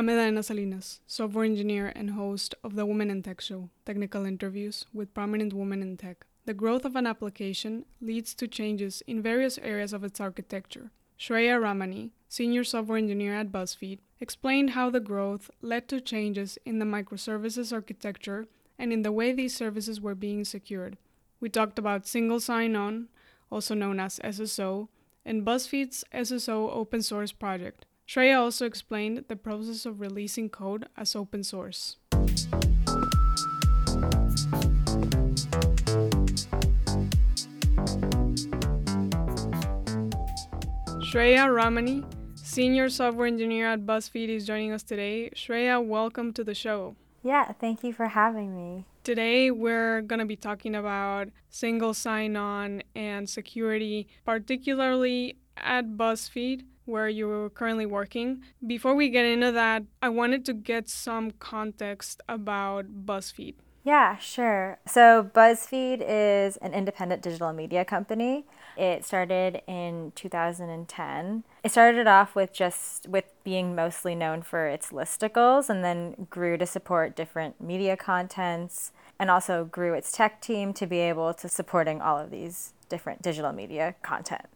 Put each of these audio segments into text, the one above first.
I'm Salinas, software engineer and host of the Women in Tech Show, technical interviews with prominent women in tech. The growth of an application leads to changes in various areas of its architecture. Shraya Ramani, senior software engineer at BuzzFeed, explained how the growth led to changes in the microservices architecture and in the way these services were being secured. We talked about single sign on, also known as SSO, and BuzzFeed's SSO open source project. Shraya also explained the process of releasing code as open source. Shraya Ramani, senior software engineer at BuzzFeed, is joining us today. Shraya, welcome to the show. Yeah, thank you for having me. Today, we're going to be talking about single sign on and security, particularly at BuzzFeed where you're currently working. Before we get into that, I wanted to get some context about BuzzFeed. Yeah, sure. So, BuzzFeed is an independent digital media company. It started in 2010. It started off with just with being mostly known for its listicles and then grew to support different media contents and also grew its tech team to be able to supporting all of these different digital media content.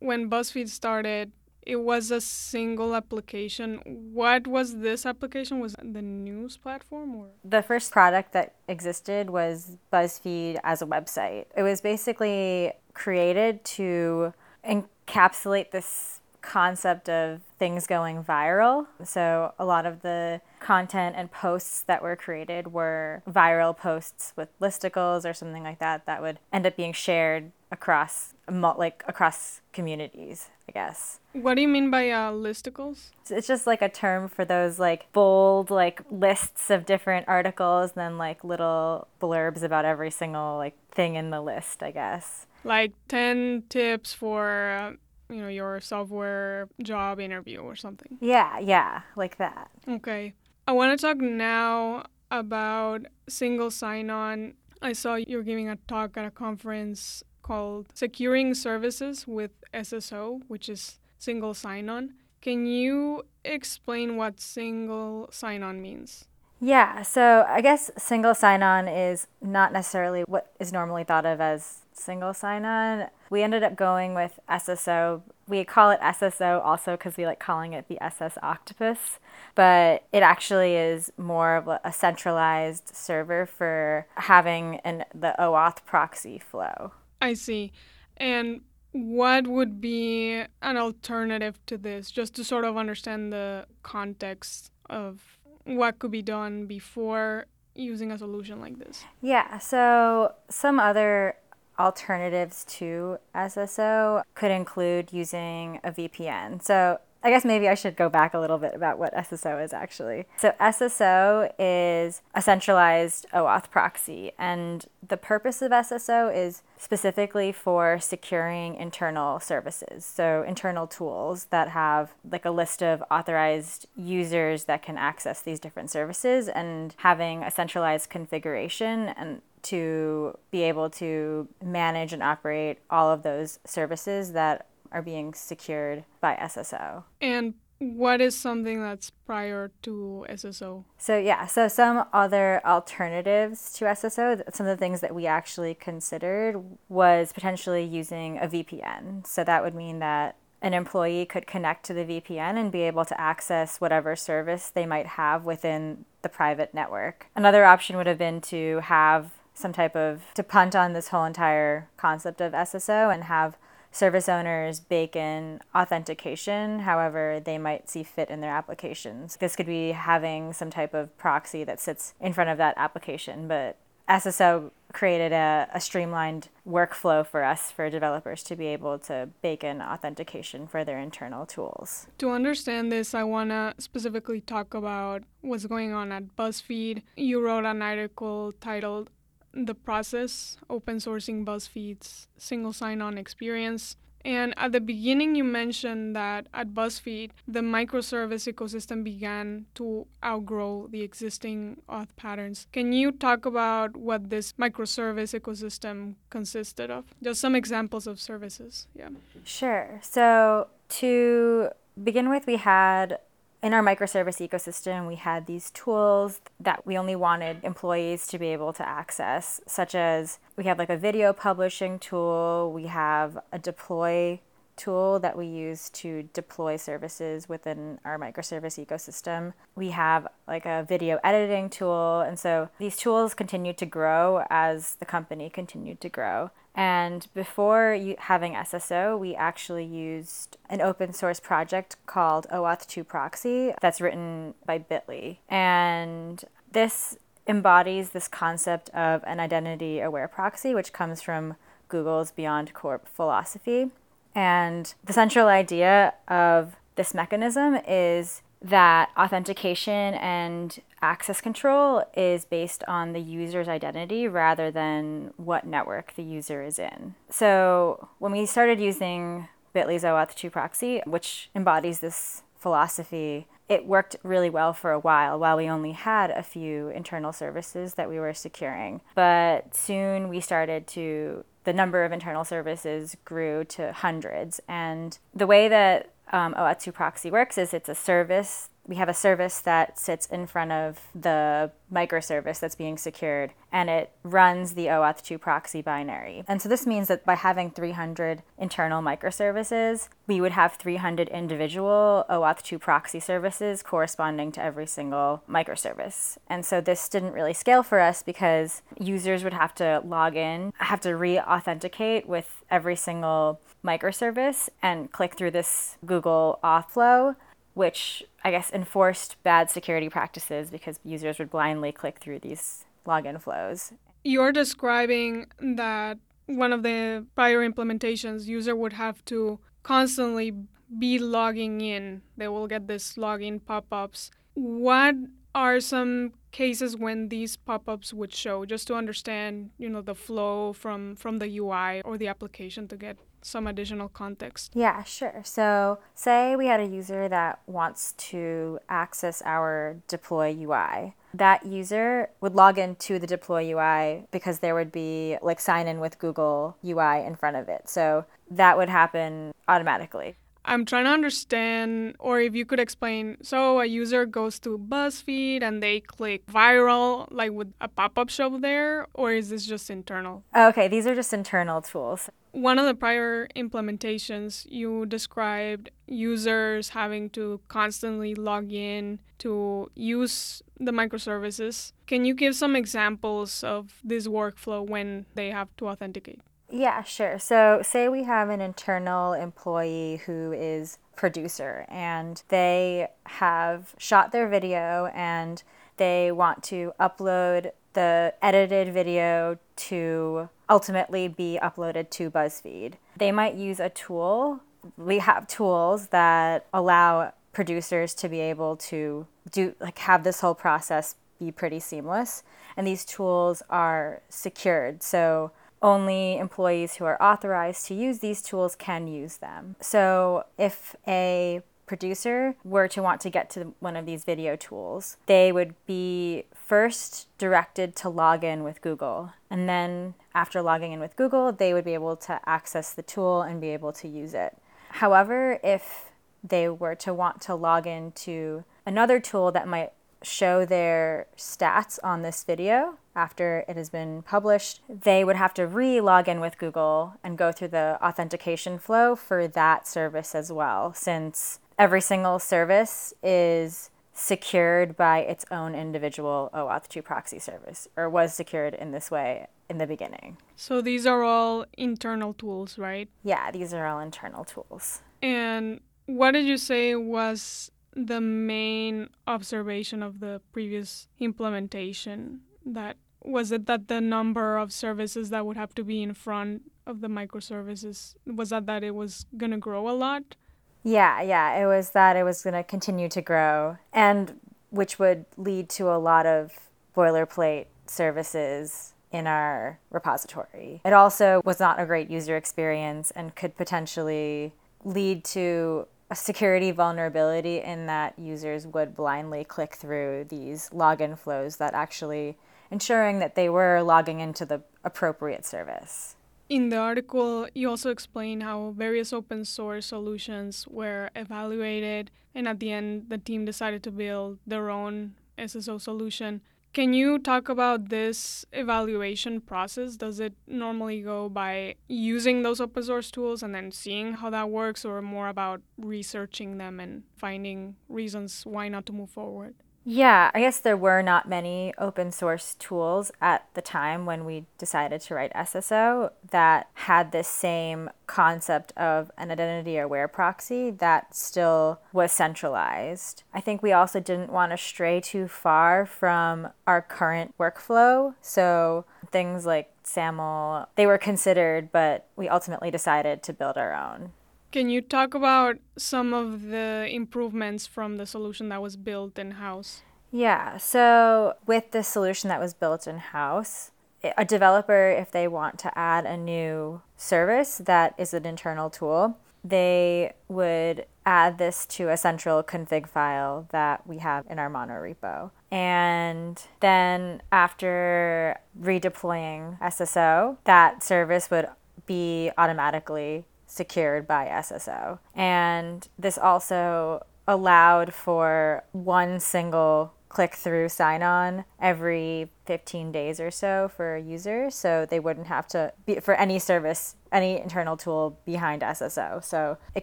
When BuzzFeed started, it was a single application. What was this application? Was the news platform or? The first product that existed was BuzzFeed as a website. It was basically created to encapsulate this concept of things going viral. So a lot of the content and posts that were created were viral posts with listicles or something like that that would end up being shared across like across communities, I guess. What do you mean by uh, listicles? It's just like a term for those like bold like lists of different articles, and then like little blurbs about every single like thing in the list, I guess. Like ten tips for uh, you know your software job interview or something. Yeah, yeah, like that. Okay, I want to talk now about single sign-on. I saw you're giving a talk at a conference called Securing Services with SSO, which is single sign on. Can you explain what single sign on means? Yeah, so I guess single sign on is not necessarily what is normally thought of as single sign on. We ended up going with SSO. We call it SSO also because we like calling it the SS Octopus, but it actually is more of a centralized server for having an the OAuth proxy flow. I see. And what would be an alternative to this, just to sort of understand the context of what could be done before using a solution like this? Yeah, so some other alternatives to SSO could include using a VPN. So I guess maybe I should go back a little bit about what SSO is actually. So, SSO is a centralized OAuth proxy, and the purpose of SSO is specifically for securing internal services. So, internal tools that have like a list of authorized users that can access these different services and having a centralized configuration and to be able to manage and operate all of those services that are being secured by SSO. And what is something that's prior to SSO? So, yeah, so some other alternatives to SSO, some of the things that we actually considered was potentially using a VPN. So, that would mean that an employee could connect to the VPN and be able to access whatever service they might have within the private network. Another option would have been to have some type of to punt on this whole entire concept of SSO and have service owners bake in authentication however they might see fit in their applications. This could be having some type of proxy that sits in front of that application, but SSO created a, a, streamlined workflow for us, for developers to be able to bake in authentication for their internal tools. To understand this, I want to specifically talk about what's going on at BuzzFeed. You wrote an article titled the process, open sourcing BuzzFeed's single sign on experience. And at the beginning, you mentioned that at BuzzFeed, the microservice ecosystem began to outgrow the existing auth patterns. Can you talk about what this microservice ecosystem consisted of? Just some examples of services. Yeah. Sure. So, to begin with, we had in our microservice ecosystem, we had these tools that we only wanted employees to be able to access, such as we have like a video publishing tool, we have a deploy tool that we use to deploy services within our microservice ecosystem. We have like a video editing tool. And so these tools continued to grow as the company continued to grow. And before you, having SSO, we actually used an open source project called OAuth 2 Proxy that's written by Bitly. And this embodies this concept of an identity aware proxy, which comes from Google's BeyondCorp philosophy. And the central idea of this mechanism is that authentication and access control is based on the user's identity rather than what network the user is in. So when we started using Bitly's OAuth 2 proxy, which embodies this philosophy, it worked really well for a while while we only had a few internal services that we were securing. But soon we started to the number of internal services grew to hundreds. And the way that um, OAuth 2 proxy works is it's a service we have a service that sits in front of the microservice that's being secured and it runs the OAuth 2 proxy binary. And so this means that by having 300 internal microservices, we would have 300 individual OAuth 2 proxy services corresponding to every single microservice. And so this didn't really scale for us because users would have to log in, have to re authenticate with every single microservice and click through this Google auth flow which I guess enforced bad security practices because users would blindly click through these login flows. You're describing that one of the prior implementations, user would have to constantly be logging in. They will get this login pop-ups. What are some cases when these pop-ups would show just to understand, you know, the flow from from the UI or the application to get some additional context? Yeah, sure. So, say we had a user that wants to access our deploy UI. That user would log into the deploy UI because there would be like sign in with Google UI in front of it. So, that would happen automatically. I'm trying to understand, or if you could explain. So a user goes to BuzzFeed and they click viral, like with a pop up show there, or is this just internal? Okay, these are just internal tools. One of the prior implementations, you described users having to constantly log in to use the microservices. Can you give some examples of this workflow when they have to authenticate? Yeah, sure. So, say we have an internal employee who is producer and they have shot their video and they want to upload the edited video to ultimately be uploaded to BuzzFeed. They might use a tool. We have tools that allow producers to be able to do like have this whole process be pretty seamless and these tools are secured. So only employees who are authorized to use these tools can use them. So if a producer were to want to get to one of these video tools, they would be first directed to log in with Google. And then after logging in with Google, they would be able to access the tool and be able to use it. However, if they were to want to log into another tool that might show their stats on this video after it has been published, they would have to re log in with Google and go through the authentication flow for that service as well, since every single service is secured by its own individual OAuth 2 proxy service, or was secured in this way in the beginning. So these are all internal tools, right? Yeah, these are all internal tools. And what did you say was the main observation of the previous implementation that was it that the number of services that would have to be in front of the microservices was that that it was going to grow a lot? Yeah yeah it was that it was going to continue to grow and which would lead to a lot of boilerplate services in our repository. It also was not a great user experience and could potentially lead to a security vulnerability in that users would blindly click through these login flows that actually ensuring that they were logging into the appropriate service. In the article, you also explain how various open source solutions were evaluated, and at the end, the team decided to build their own SSO solution. Can you talk about this evaluation process? Does it normally go by using those open source tools and then seeing how that works, or more about researching them and finding reasons why not to move forward? Yeah, I guess there were not many open source tools at the time when we decided to write SSO that had this same concept of an identity aware proxy that still was centralized. I think we also didn't want to stray too far from our current workflow. So things like SAML, they were considered, but we ultimately decided to build our own. Can you talk about some of the improvements from the solution that was built in house? Yeah, so with the solution that was built in house, a developer, if they want to add a new service that is an internal tool, they would add this to a central config file that we have in our mono repo. And then after redeploying SSO, that service would be automatically secured by SSO. And this also allowed for one single click through sign on every 15 days or so for a user so they wouldn't have to be for any service any internal tool behind SSO so it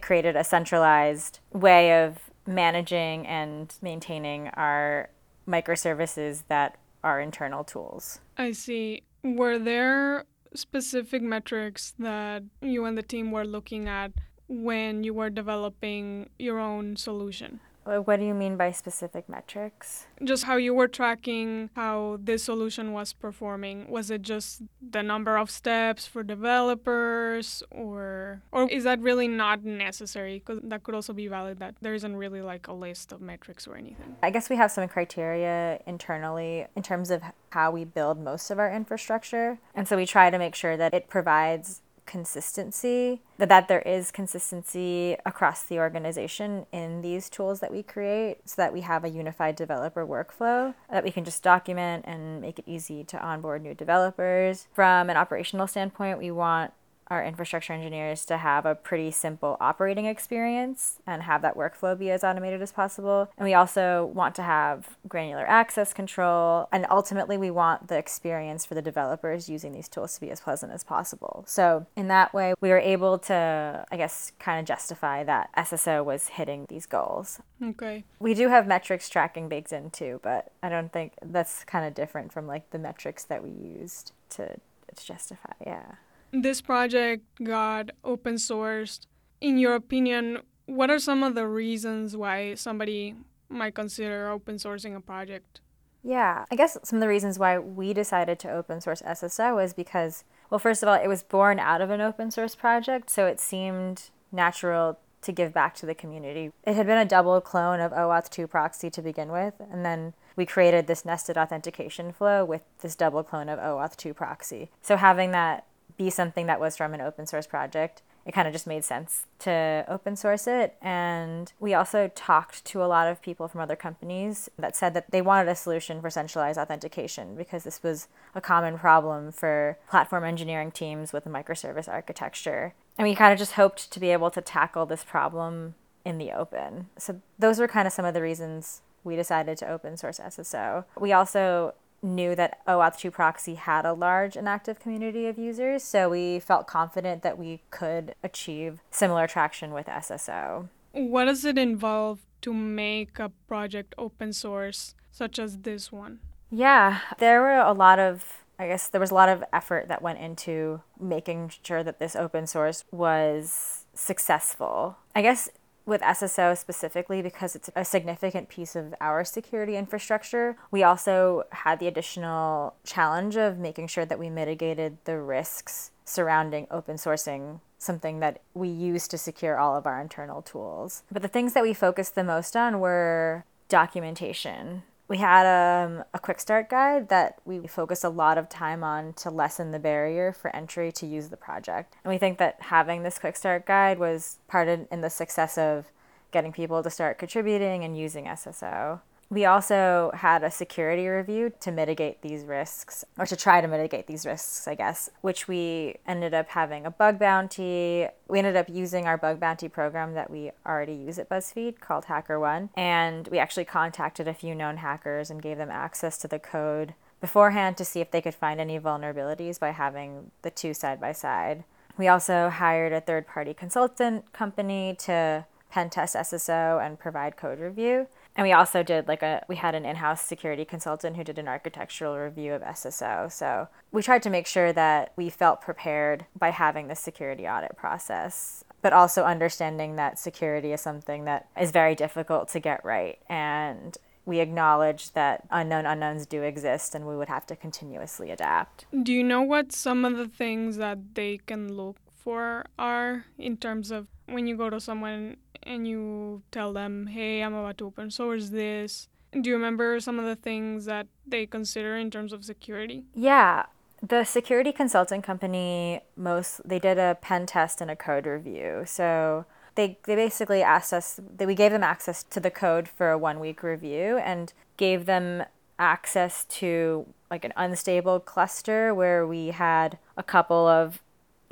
created a centralized way of managing and maintaining our microservices that are internal tools. I see. Were there specific metrics that you and the team were looking at when you were developing your own solution? Uh, what do you mean by specific metrics? Just how you were tracking how this solution was performing. Was it just the number of steps for developers or or is that really not necessary because that could also be valid that there isn't really like a list of metrics or anything. I guess we have some criteria internally in terms of how we build most of our infrastructure. And so we try to make sure that it provides consistency, that there is consistency across the organization in these tools that we create so that we have a unified developer workflow that we can just document and make it easy to onboard new developers. From an operational standpoint, we want our infrastructure engineers to have a pretty simple operating experience and have that workflow be as automated as possible. And we also want to have granular access control. And ultimately, we want the experience for the developers using these tools to be as pleasant as possible. So, in that way, we were able to, I guess, kind of justify that SSO was hitting these goals. Okay. We do have metrics tracking baked in too, but I don't think that's kind of different from like the metrics that we used to, to justify. Yeah this project got open sourced. In your opinion, what are some of the reasons why somebody might consider open sourcing a project? Yeah, I guess some of the reasons why we decided to open source SSO is because, well, first of all, it was born out of an open source project, so it seemed natural to give back to the community. It had been a double clone of OAuth 2 proxy to begin with, and then we created this nested authentication flow with this double clone of OAuth 2 proxy. So having that be something that was from an open source project. It kind of just made sense to open source it. And we also talked to a lot of people from other companies that said that they wanted a solution for centralized authentication because this was a common problem for platform engineering teams with a microservice architecture. And we kind of just hoped to be able to tackle this problem in the open. So those were kind of some of the reasons we decided to open source SSO. We also knew that OAuth 2 proxy had a large and active community of users, so we felt confident that we could achieve similar traction with SSO. What does it involve to make a project open source such as this one? Yeah, there were a lot of I guess there was a lot of effort that went into making sure that this open source was successful. I guess with SSO specifically because it's a significant piece of our security infrastructure. We also had the additional challenge of making sure that we mitigated the risks surrounding open sourcing something that we use to secure all of our internal tools. But the things that we focused the most on were documentation we had um, a quick start guide that we focused a lot of time on to lessen the barrier for entry to use the project. And we think that having this quick start guide was part of in the success of getting people to start contributing and using SSO. We also had a security review to mitigate these risks, or to try to mitigate these risks, I guess, which we ended up having a bug bounty. We ended up using our bug bounty program that we already use at BuzzFeed called HackerOne. And we actually contacted a few known hackers and gave them access to the code beforehand to see if they could find any vulnerabilities by having the two side by side. We also hired a third party consultant company to pen test SSO and provide code review. And we also did like a we had an in-house security consultant who did an architectural review of SSO. So we tried to make sure that we felt prepared by having the security audit process, but also understanding that security is something that is very difficult to get right and we acknowledge that unknown unknowns do exist and we would have to continuously adapt. Do you know what some of the things that they can look for are in terms of when you go to someone and you tell them, hey, I'm about to open source this? Do you remember some of the things that they consider in terms of security? Yeah. The security consulting company most they did a pen test and a code review. So they, they basically asked us that we gave them access to the code for a one week review and gave them access to like an unstable cluster where we had a couple of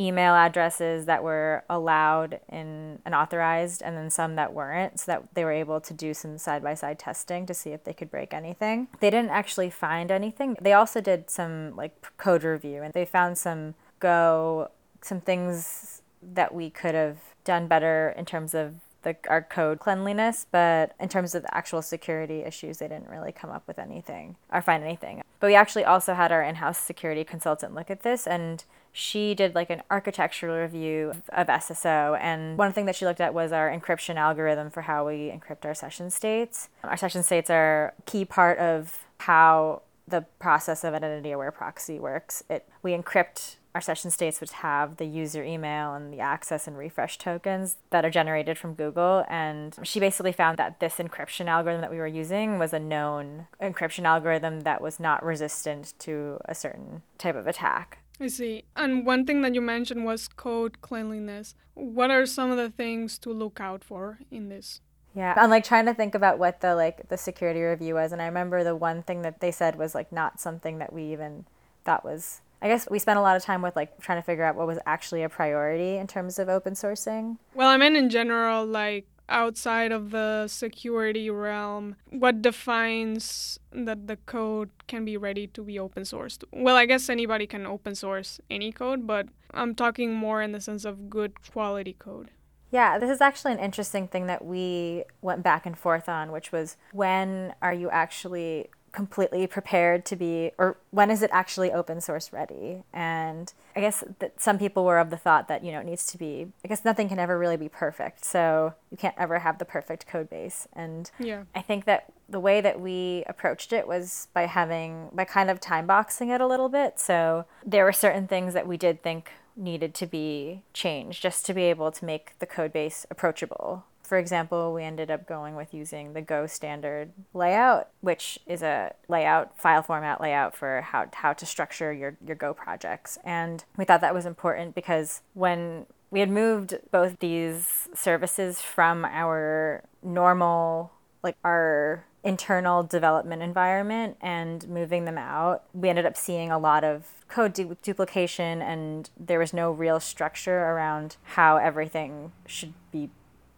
email addresses that were allowed in and authorized and then some that weren't so that they were able to do some side by side testing to see if they could break anything. They didn't actually find anything. They also did some like code review and they found some go some things that we could have done better in terms of the, our code cleanliness, but in terms of the actual security issues, they didn't really come up with anything or find anything. But we actually also had our in house security consultant look at this, and she did like an architectural review of SSO. And one thing that she looked at was our encryption algorithm for how we encrypt our session states. Our session states are a key part of how the process of identity aware proxy works. It we encrypt our session states would have the user email and the access and refresh tokens that are generated from Google. And she basically found that this encryption algorithm that we were using was a known encryption algorithm that was not resistant to a certain type of attack. I see. And one thing that you mentioned was code cleanliness. What are some of the things to look out for in this? Yeah, I'm like trying to think about what the like the security review was, and I remember the one thing that they said was like not something that we even thought was I guess we spent a lot of time with like trying to figure out what was actually a priority in terms of open sourcing. Well, I mean in general, like outside of the security realm, what defines that the code can be ready to be open sourced? Well, I guess anybody can open source any code, but I'm talking more in the sense of good quality code. Yeah, this is actually an interesting thing that we went back and forth on, which was when are you actually completely prepared to be or when is it actually open source ready? And i guess that some people were of the thought that you know it needs to be i guess nothing can ever really be perfect. So you can't ever have the perfect code base. And yeah. I think that the way that we approached it was by having by kind of time boxing it a little bit. So there were certain things that we did think needed to be changed just to be able to make the code base approachable for example, we ended up going with using the Go standard layout, which is a layout, file format layout for how, how to structure your, your Go projects. And we thought that was important because when we had moved both these services from our normal, like our internal development environment and moving them out, we ended up seeing a lot of code du- duplication and there was no real structure around how everything should be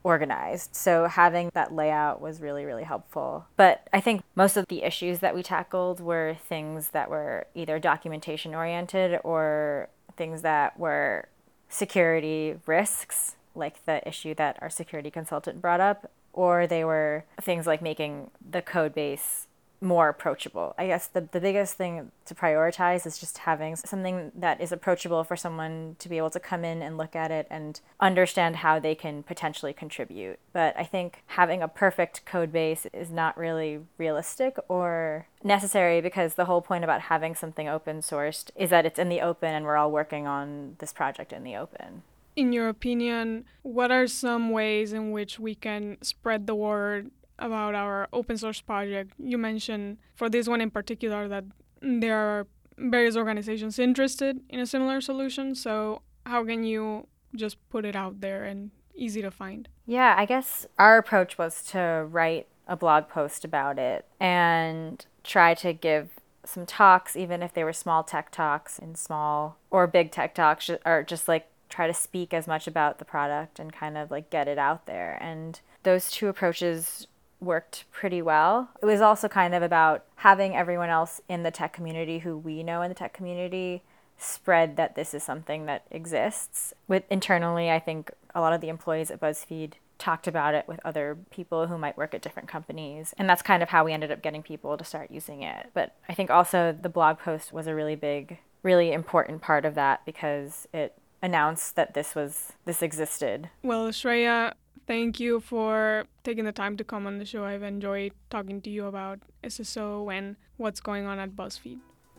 organized. So having that layout was really, really helpful. But I think most of the issues that we tackled were things that were either documentation oriented or things that were security risks, like the issue that our security consultant brought up, or they were things like making the code base more approachable. I guess the, the biggest thing to prioritize is just having something that is approachable for someone to be able to come in and look at it and understand how they can potentially contribute. But I think having a perfect code base is not really realistic or necessary because the whole point about having something open sourced is that it's in the open and we're all working on this project in the open. In your opinion, what are some ways in which we can spread the word about our open source project. You mentioned for this one in particular that there are various organizations interested in a similar solution. So, how can you just put it out there and easy to find? Yeah, I guess our approach was to write a blog post about it and try to give some talks, even if they were small tech talks and small or big tech talks, or just like try to speak as much about the product and kind of like get it out there. And those two approaches worked pretty well. It was also kind of about having everyone else in the tech community who we know in the tech community spread that this is something that exists. With internally, I think a lot of the employees at BuzzFeed talked about it with other people who might work at different companies. And that's kind of how we ended up getting people to start using it. But I think also the blog post was a really big, really important part of that because it announced that this was this existed. Well, Shraya, thank you for taking the time to come on the show. I've enjoyed talking to you about SSO and what's going on at BuzzFeed.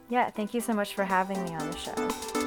Yeah, thank you so much for having me on the show.